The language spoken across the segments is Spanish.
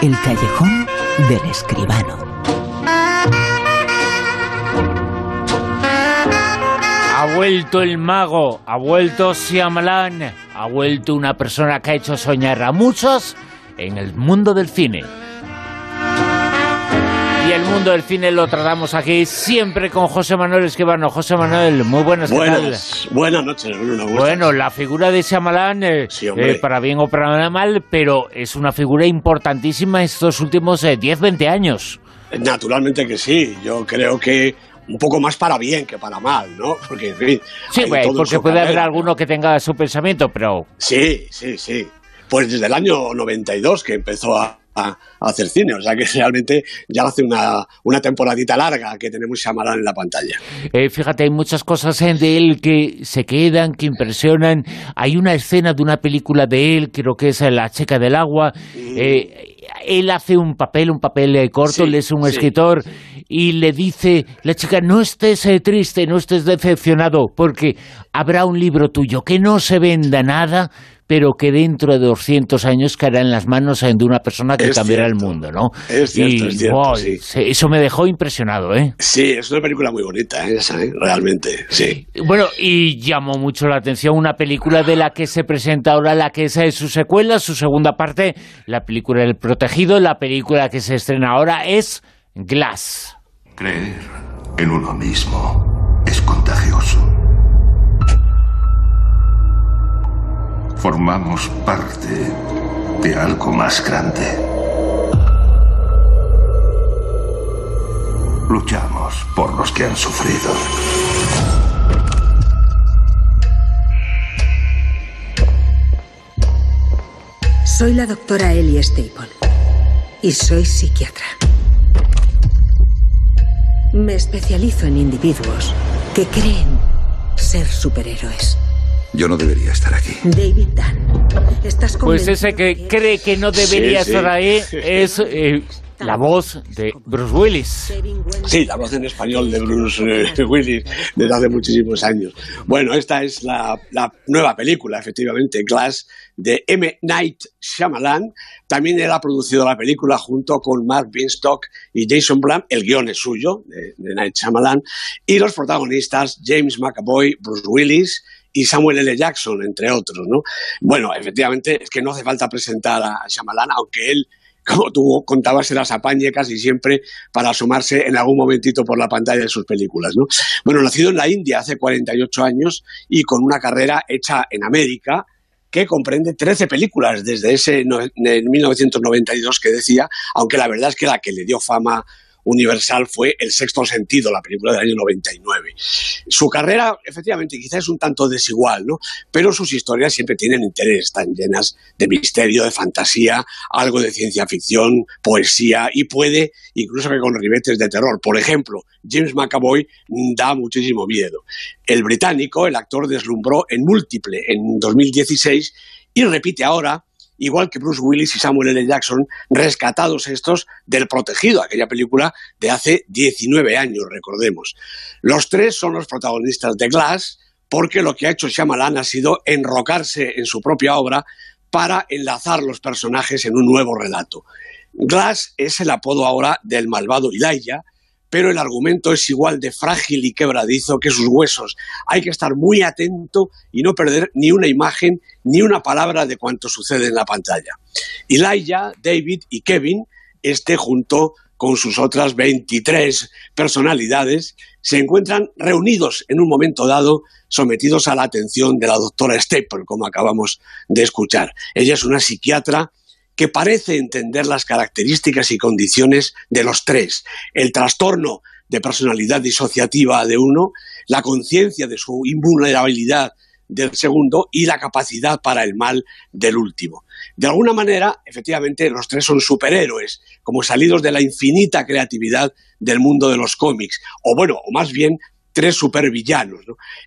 El callejón del escribano. Ha vuelto el mago, ha vuelto Siamalan, ha vuelto una persona que ha hecho soñar a muchos en el mundo del cine. El mundo del cine lo tratamos aquí siempre con José Manuel Esquivano. José Manuel, muy buenas, buenas, buenas noches, Bruno. Bueno, la figura de Shyamalan, eh, eh, para bien o para mal, pero es una figura importantísima estos últimos 10, eh, 20 años. Naturalmente que sí. Yo creo que un poco más para bien que para mal, ¿no? Porque, en fin, sí, porque puede haber alguno que tenga su pensamiento, pero... Sí, sí, sí. Pues desde el año 92 que empezó a, hacer cine. O sea que realmente ya hace una, una temporadita larga que tenemos Shyamalan en la pantalla. Eh, fíjate, hay muchas cosas de él que se quedan, que impresionan. Hay una escena de una película de él, creo que es La Checa del Agua. Mm. Eh, él hace un papel, un papel eh, corto, él es un escritor y le dice, la chica, no estés triste, no estés decepcionado, porque habrá un libro tuyo que no se venda nada, pero que dentro de 200 años caerá en las manos de una persona que cambiará el mundo, ¿no? Es cierto, es cierto, Eso me dejó impresionado, ¿eh? Sí, es una película muy bonita, ¿eh? esa, ¿eh? realmente, sí. Bueno, y llamó mucho la atención una película de la que se presenta ahora la que es su secuela, su segunda parte, la película El Protegido, la película que se estrena ahora es Glass. Creer en uno mismo es contagioso. Formamos parte de algo más grande. Luchamos por los que han sufrido. Soy la doctora Ellie Staple y soy psiquiatra. Me especializo en individuos que creen ser superhéroes. Yo no debería estar aquí. David Dunn. ¿Estás pues ese que cree que no debería estar ahí es eh, la voz de Bruce Willis. Sí, la voz en español de Bruce eh, Willis desde hace muchísimos años. Bueno, esta es la, nueva película, efectivamente, Glass, de M. Night Shyamalan. También él ha producido la película junto con Mark Binstock y Jason Blum. El guion es suyo, de, de Night Shyamalan. Y los protagonistas, James McAvoy, Bruce Willis, y Samuel L. Jackson, entre otros, ¿no? Bueno, efectivamente, es que no hace falta presentar a Shyamalan, aunque él, como tú contabas, las apañe casi siempre para asomarse en algún momentito por la pantalla de sus películas, ¿no? Bueno, nacido en la India hace 48 años y con una carrera hecha en América, que comprende 13 películas desde ese 1992 que decía, aunque la verdad es que la que le dio fama universal fue El sexto sentido, la película del año 99. Su carrera, efectivamente, quizás es un tanto desigual, ¿no? Pero sus historias siempre tienen interés, están llenas de misterio, de fantasía, algo de ciencia ficción, poesía y puede incluso que con ribetes de terror. Por ejemplo, James McAvoy da muchísimo miedo. El británico, el actor, deslumbró en múltiple en 2016 y repite ahora igual que Bruce Willis y Samuel L. Jackson, rescatados estos del Protegido, aquella película de hace 19 años, recordemos. Los tres son los protagonistas de Glass, porque lo que ha hecho Shyamalan ha sido enrocarse en su propia obra para enlazar los personajes en un nuevo relato. Glass es el apodo ahora del malvado Elijah, pero el argumento es igual de frágil y quebradizo que sus huesos. Hay que estar muy atento y no perder ni una imagen ni una palabra de cuanto sucede en la pantalla. Elijah, David y Kevin, este junto con sus otras 23 personalidades, se encuentran reunidos en un momento dado, sometidos a la atención de la doctora Staple, como acabamos de escuchar. Ella es una psiquiatra que parece entender las características y condiciones de los tres, el trastorno de personalidad disociativa de uno, la conciencia de su invulnerabilidad del segundo y la capacidad para el mal del último. De alguna manera, efectivamente, los tres son superhéroes, como salidos de la infinita creatividad del mundo de los cómics, o bueno, o más bien tres supervillanos.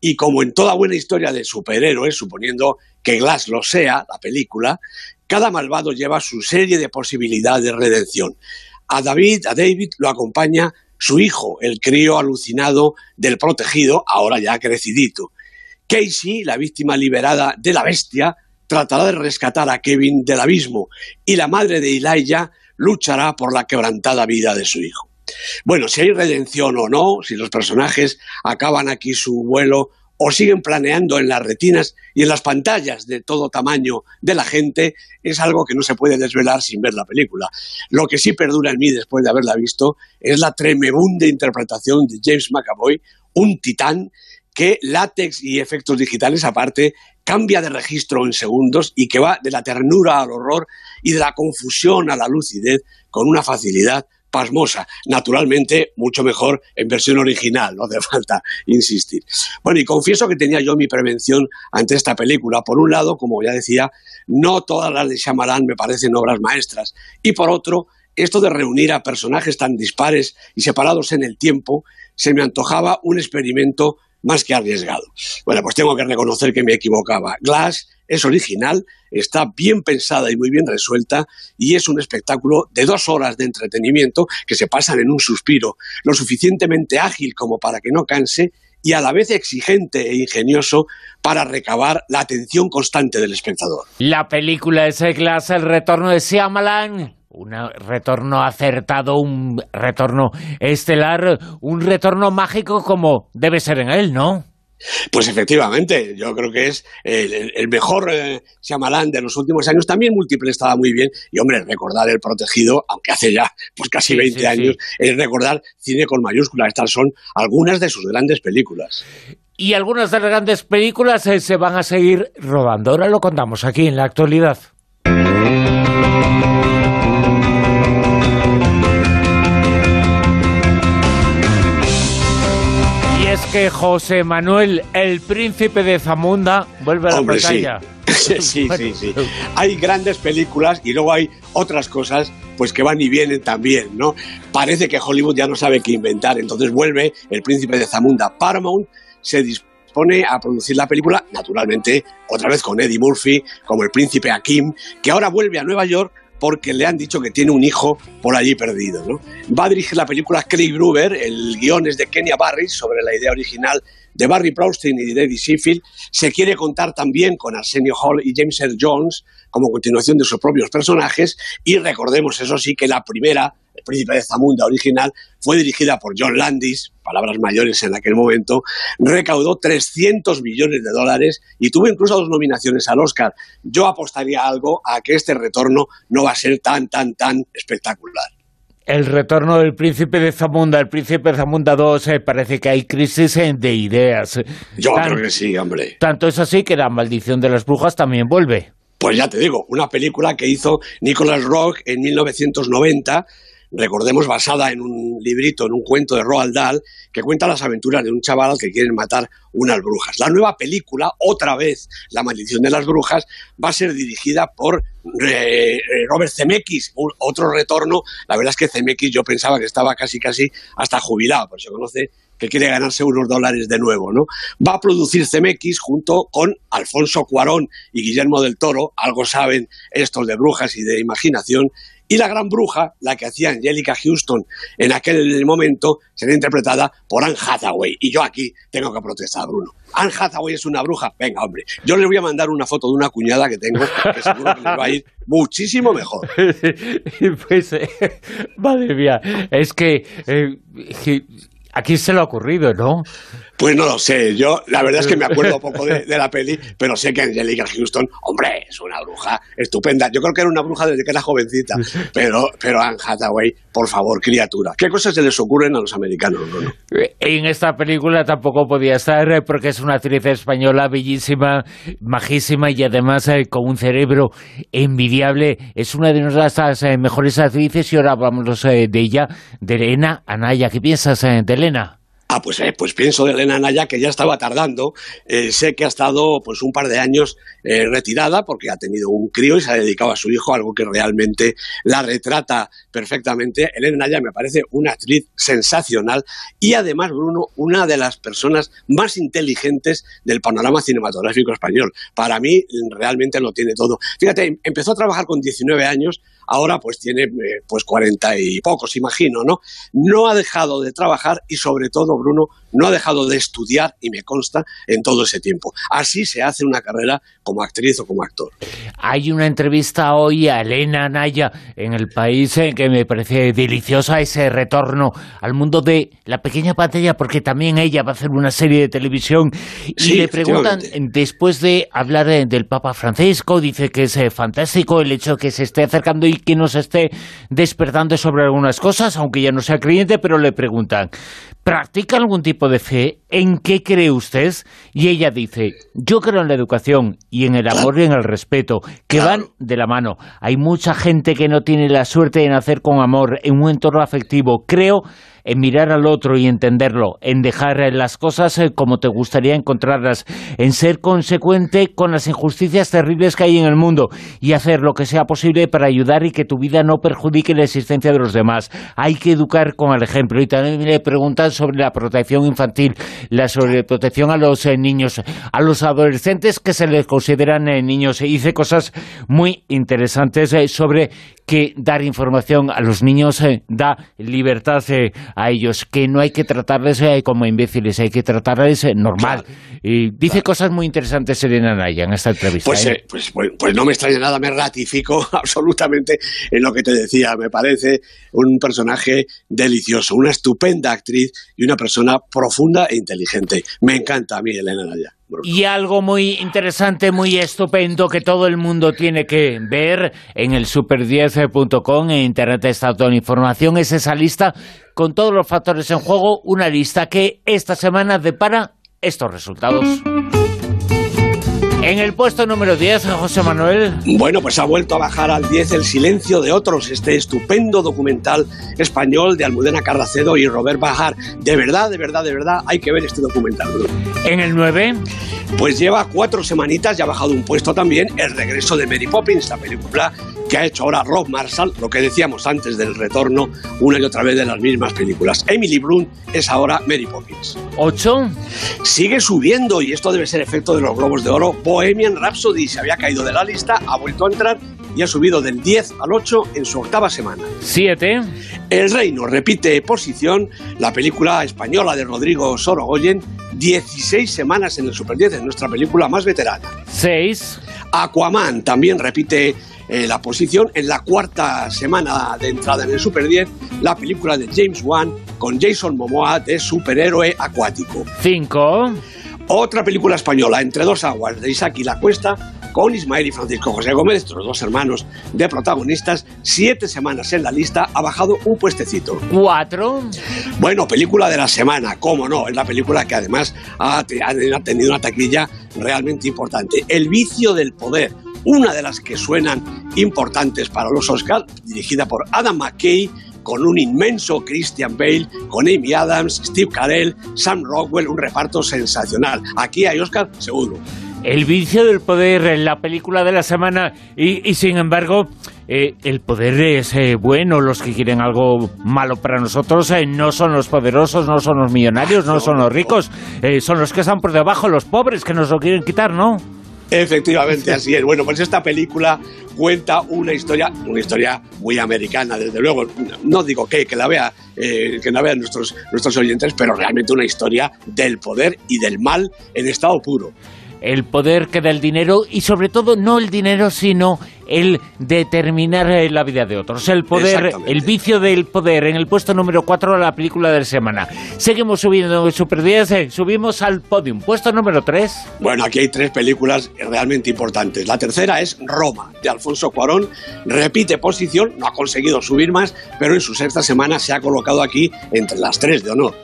Y como en toda buena historia de superhéroes, suponiendo que Glass lo sea, la película, cada malvado lleva su serie de posibilidades de redención. A David, a David lo acompaña su hijo, el crío alucinado del protegido, ahora ya crecidito. Casey, la víctima liberada de la bestia, tratará de rescatar a Kevin del abismo y la madre de Elijah luchará por la quebrantada vida de su hijo. Bueno, si hay redención o no, si los personajes acaban aquí su vuelo o siguen planeando en las retinas y en las pantallas de todo tamaño de la gente, es algo que no se puede desvelar sin ver la película. Lo que sí perdura en mí después de haberla visto es la tremebunda interpretación de James McAvoy, un titán que látex y efectos digitales aparte cambia de registro en segundos y que va de la ternura al horror y de la confusión a la lucidez con una facilidad pasmosa. Naturalmente, mucho mejor en versión original, no hace falta insistir. Bueno, y confieso que tenía yo mi prevención ante esta película. Por un lado, como ya decía, no todas las de Shyamalan me parecen obras maestras. Y por otro, esto de reunir a personajes tan dispares y separados en el tiempo, se me antojaba un experimento más que arriesgado. Bueno, pues tengo que reconocer que me equivocaba. Glass es original, está bien pensada y muy bien resuelta y es un espectáculo de dos horas de entretenimiento que se pasan en un suspiro, lo suficientemente ágil como para que no canse y a la vez exigente e ingenioso para recabar la atención constante del espectador. La película es Glass, el retorno de Shyamalan un retorno acertado, un retorno estelar, un retorno mágico como debe ser en él, ¿no? Pues efectivamente, yo creo que es el, mejor eh, de los últimos años. También múltiple estaba muy bien. Y hombre, recordar El Protegido, aunque hace ya pues casi 20 años, es recordar cine con mayúsculas. Estas son algunas de sus grandes películas. Y algunas de las grandes películas eh, se van a seguir rodando. Ahora lo contamos aquí en la actualidad. Que José Manuel, el príncipe de Zamunda, vuelve a la pantalla. Sí. sí, sí, sí. Hay grandes películas y luego hay otras cosas pues que van y vienen también, ¿no? Parece que Hollywood ya no sabe qué inventar, entonces vuelve el príncipe de Zamunda. Paramount se dispone a producir la película, naturalmente, otra vez con Eddie Murphy, como el príncipe Akim, que ahora vuelve a Nueva York porque le han dicho que tiene un hijo por allí perdido. ¿no? Va a dirigir la película Craig Gruber, el guion es de Kenya Barris sobre la idea original de Barry Proustin y David Sheffield. Se quiere contar también con Arsenio Hall y James Earl Jones como continuación de sus propios personajes y recordemos, eso sí, que la primera el Príncipe de Zamunda original, fue dirigida por John Landis, palabras mayores en aquel momento, recaudó 300 millones de dólares y tuvo incluso dos nominaciones al Oscar. Yo apostaría algo a que este retorno no va a ser tan, tan, tan espectacular. El retorno del príncipe de Zamunda, el príncipe de Zamunda 2, eh, parece que hay crisis de ideas. Yo creo que sí, hombre. Tanto es así que la maldición de las brujas también vuelve. Pues ya te digo, una película que hizo Nicholas Rock en 1990 recordemos, basada en un librito, en un cuento de Roald Dahl, que cuenta las aventuras de un chaval al que quieren matar unas brujas. La nueva película, otra vez, La maldición de las brujas, va a ser dirigida por eh, Robert Zemeckis, otro retorno. La verdad es que Zemeckis yo pensaba que estaba casi casi hasta jubilado, por se conoce que quiere ganarse unos dólares de nuevo, ¿no? Va a producir CMX junto con Alfonso Cuarón y Guillermo del Toro, algo saben estos de brujas y de imaginación, y la gran bruja, la que hacía Angelica Houston en aquel momento, sería interpretada por Anne Hathaway. Y yo aquí tengo que protestar, Bruno. Anne Hathaway es una bruja. Venga, hombre, yo les voy a mandar una foto de una cuñada que tengo, que seguro que les va a ir muchísimo mejor. pues, eh, madre mía, es que... Eh, ¿A quién se le ha ocurrido, no? Pues no lo sé, yo la verdad es que me acuerdo poco de, la peli, pero sé que Angelica Houston, hombre, es una bruja estupenda. Yo creo que era una bruja desde que era jovencita, pero, pero Anne Hathaway, por favor, criatura. ¿Qué cosas se les ocurren a los americanos, no? En esta película tampoco podía estar eh, porque es una actriz española bellísima, majísima y además eh, con un cerebro envidiable. Es una de nuestras eh, mejores actrices y ahora vamos de ella, de Elena Anaya. ¿Qué piensas de Elena? Ah, pues, eh, pues pienso de Elena Naya que ya estaba tardando. Eh, sé que ha estado pues un par de años eh, retirada porque ha tenido un crío y se ha dedicado a su hijo, algo que realmente la retrata perfectamente. Elena Naya me parece una actriz sensacional y además, Bruno, una de las personas más inteligentes del panorama cinematográfico español. Para mí realmente lo tiene todo. Fíjate, empezó a trabajar con 19 años ahora pues tiene eh, pues cuarenta y pocos, imagino, ¿no? No ha dejado de trabajar y sobre todo, Bruno, no ha dejado de estudiar, y me consta, en todo ese tiempo. Así se hace una carrera como actriz o como actor. Hay una entrevista hoy a Elena Naya en el país en que me parece deliciosa ese retorno al mundo de la pequeña pantalla, porque también ella va a hacer una serie de televisión. Y le preguntan, después de hablar eh, del Papa Francisco, dice que es eh, fantástico el hecho de que se esté acercando y que nos esté despertando sobre algunas cosas, aunque ya no sea creyente, pero le preguntan, ¿practica algún tipo de fe? ¿En qué cree usted? Y ella dice, yo creo en la educación y en el amor y en el respeto, que van de la mano. Hay mucha gente que no tiene la suerte de nacer con amor en un entorno afectivo. Creo en mirar al otro y entenderlo, en dejar las cosas eh, como te gustaría encontrarlas, en ser consecuente con las injusticias terribles que hay en el mundo y hacer lo que sea posible para ayudar y que tu vida no perjudique la existencia de los demás. Hay que educar con el ejemplo. Y también me preguntan sobre la protección infantil, la sobreprotección a los eh, niños, a los adolescentes que se les consideran eh, niños. Hice cosas muy interesantes sobre que dar información a los niños da libertad a ellos, que no hay que tratarles eh, como imbéciles, hay que tratarles eh, normal. Y dice cosas muy interesantes Serena Naya en esta entrevista. Pues, ¿eh? pues, pues, pues, no me extraña nada, me ratifico absolutamente en lo que te decía. Me parece un personaje delicioso, una estupenda actriz y una persona profunda e inteligente. Me encanta a mí Elena Naya. Y algo muy interesante, muy estupendo que todo el mundo tiene que ver en el super10.com, en internet está toda la información, es esa lista con todos los factores en juego, una lista que esta semana depara estos resultados. En el puesto número 10, José Manuel. Bueno, pues ha vuelto a bajar al 10 El silencio de otros, este estupendo documental español de Almudena Carracedo y Robert Bajar. De verdad, de verdad, de verdad, hay que ver este documental. En el 9. Pues lleva cuatro semanitas y ha bajado un puesto también El regreso de Mary Poppins, la película que ha hecho ahora Rob Marshall, lo que decíamos antes del retorno una y otra vez de las mismas películas. Emily Blunt es ahora Mary Poppins. ¿Ocho? Sigue subiendo y esto debe ser efecto de los Globos de Oro. Bohemian Rhapsody se había caído de la lista, ha vuelto a entrar y ha subido del 10 al 8 en su octava semana. Siete. El Reino repite posición, la película española de Rodrigo Sorogoyen, 16 semanas en el Super 10, es nuestra película más veterana. 6. Aquaman también repite eh, la posición en la cuarta semana de entrada en el Super 10, la película de James Wan con Jason Momoa de superhéroe acuático. 5. Otra película española, Entre dos aguas, de Isaac y la Cuesta, con Ismael y Francisco José Gómez, los dos hermanos de protagonistas, siete semanas en la lista, ha bajado un puestecito. Cuatro. Bueno, película de la semana, cómo no, es la película que además ha, ha tenido una taquilla realmente importante. El vicio del poder, una de las que suenan importantes para los Oscars, dirigida por Adam McKay, con un inmenso Christian Bale, con Amy Adams, Steve Carell, Sam Rockwell, un reparto sensacional. Aquí hay Oscar seguro. El vicio del poder en la película de la semana y, sin embargo eh, el poder es eh, bueno, los que quieren algo malo para nosotros eh, no son los poderosos, no son los millonarios, no son los ricos, eh, son los que están por debajo, los pobres que nos lo quieren quitar, ¿no? Efectivamente, así es. Bueno, pues esta película cuenta una historia, una historia muy americana, desde luego. No digo que, que la vea, eh, que la vean nuestros, nuestros oyentes, pero realmente una historia del poder y del mal en estado puro el poder que da el dinero y sobre todo no el dinero sino el determinar eh, la vida de otros. El poder, el vicio del poder en el puesto número 4 de la película de la semana. Seguimos subiendo en Super 10, eh, subimos al podium. Puesto número 3. Bueno, aquí hay tres películas realmente importantes. La tercera es Roma, de Alfonso Cuarón. Repite posición, no ha conseguido subir más, pero en su sexta semana se ha colocado aquí entre las tres de honor.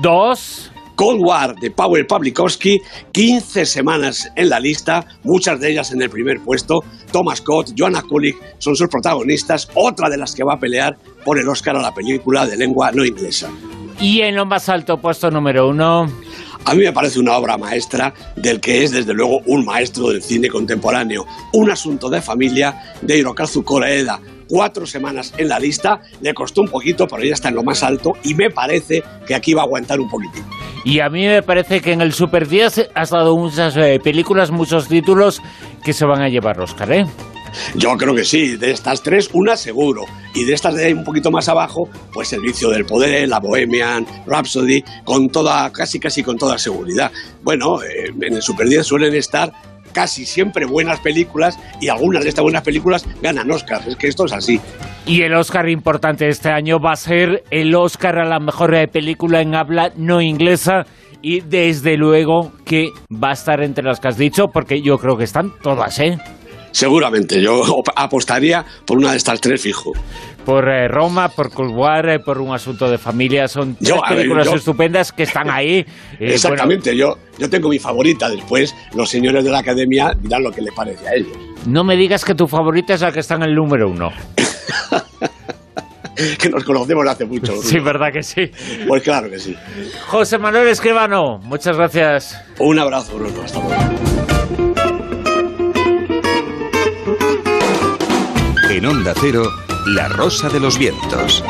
Dos. Cold War de Powell Pawlikowski, 15 semanas en la lista, muchas de ellas en el primer puesto. Thomas Scott, Joanna Kulig son sus protagonistas, otra de las que va a pelear por el Oscar a la película de lengua no inglesa. Y en lo más alto, puesto número uno. A mí me parece una obra maestra del que es desde luego un maestro del cine contemporáneo. Un asunto de familia de Hirokazu Koreeda. Cuatro semanas en la lista, le costó un poquito, pero ya está en lo más alto y me parece que aquí va a aguantar un poquitito. Y a mí me parece que en el Super 10 has dado muchas eh, películas, muchos títulos que se van a llevar Oscar, ¿eh? Yo creo que sí, de estas tres, una seguro. Y de estas de ahí un poquito más abajo, pues Servicio del Poder, La Bohemian, Rhapsody, con toda, casi casi con toda seguridad. Bueno, eh, en el Super 10 suelen estar casi siempre buenas películas y algunas de estas buenas películas ganan Oscars. Es que esto es así. Y el Oscar importante este año va a ser el Oscar a la mejor película en habla no inglesa y desde luego que va a estar entre las que has dicho porque yo creo que están todas, ¿eh? Seguramente, yo apostaría por una de estas tres fijo. Por eh, Roma, por Cold War, eh, por un asunto de familia, son tres Yo, ver, películas yo- estupendas que están ahí. Eh, Exactamente, yo, yo tengo mi favorita. Después, los señores de la academia dirán lo que le parece a ellos. bueno, no me digas que tu favorita es la que está en el número uno. Que nos conocemos hace mucho. Sí, verdad que sí. Pues claro que sí. José Manuel Escribano, muchas gracias. Un abrazo, Bruno. Hasta luego. En Onda Cero, La Rosa de los Vientos.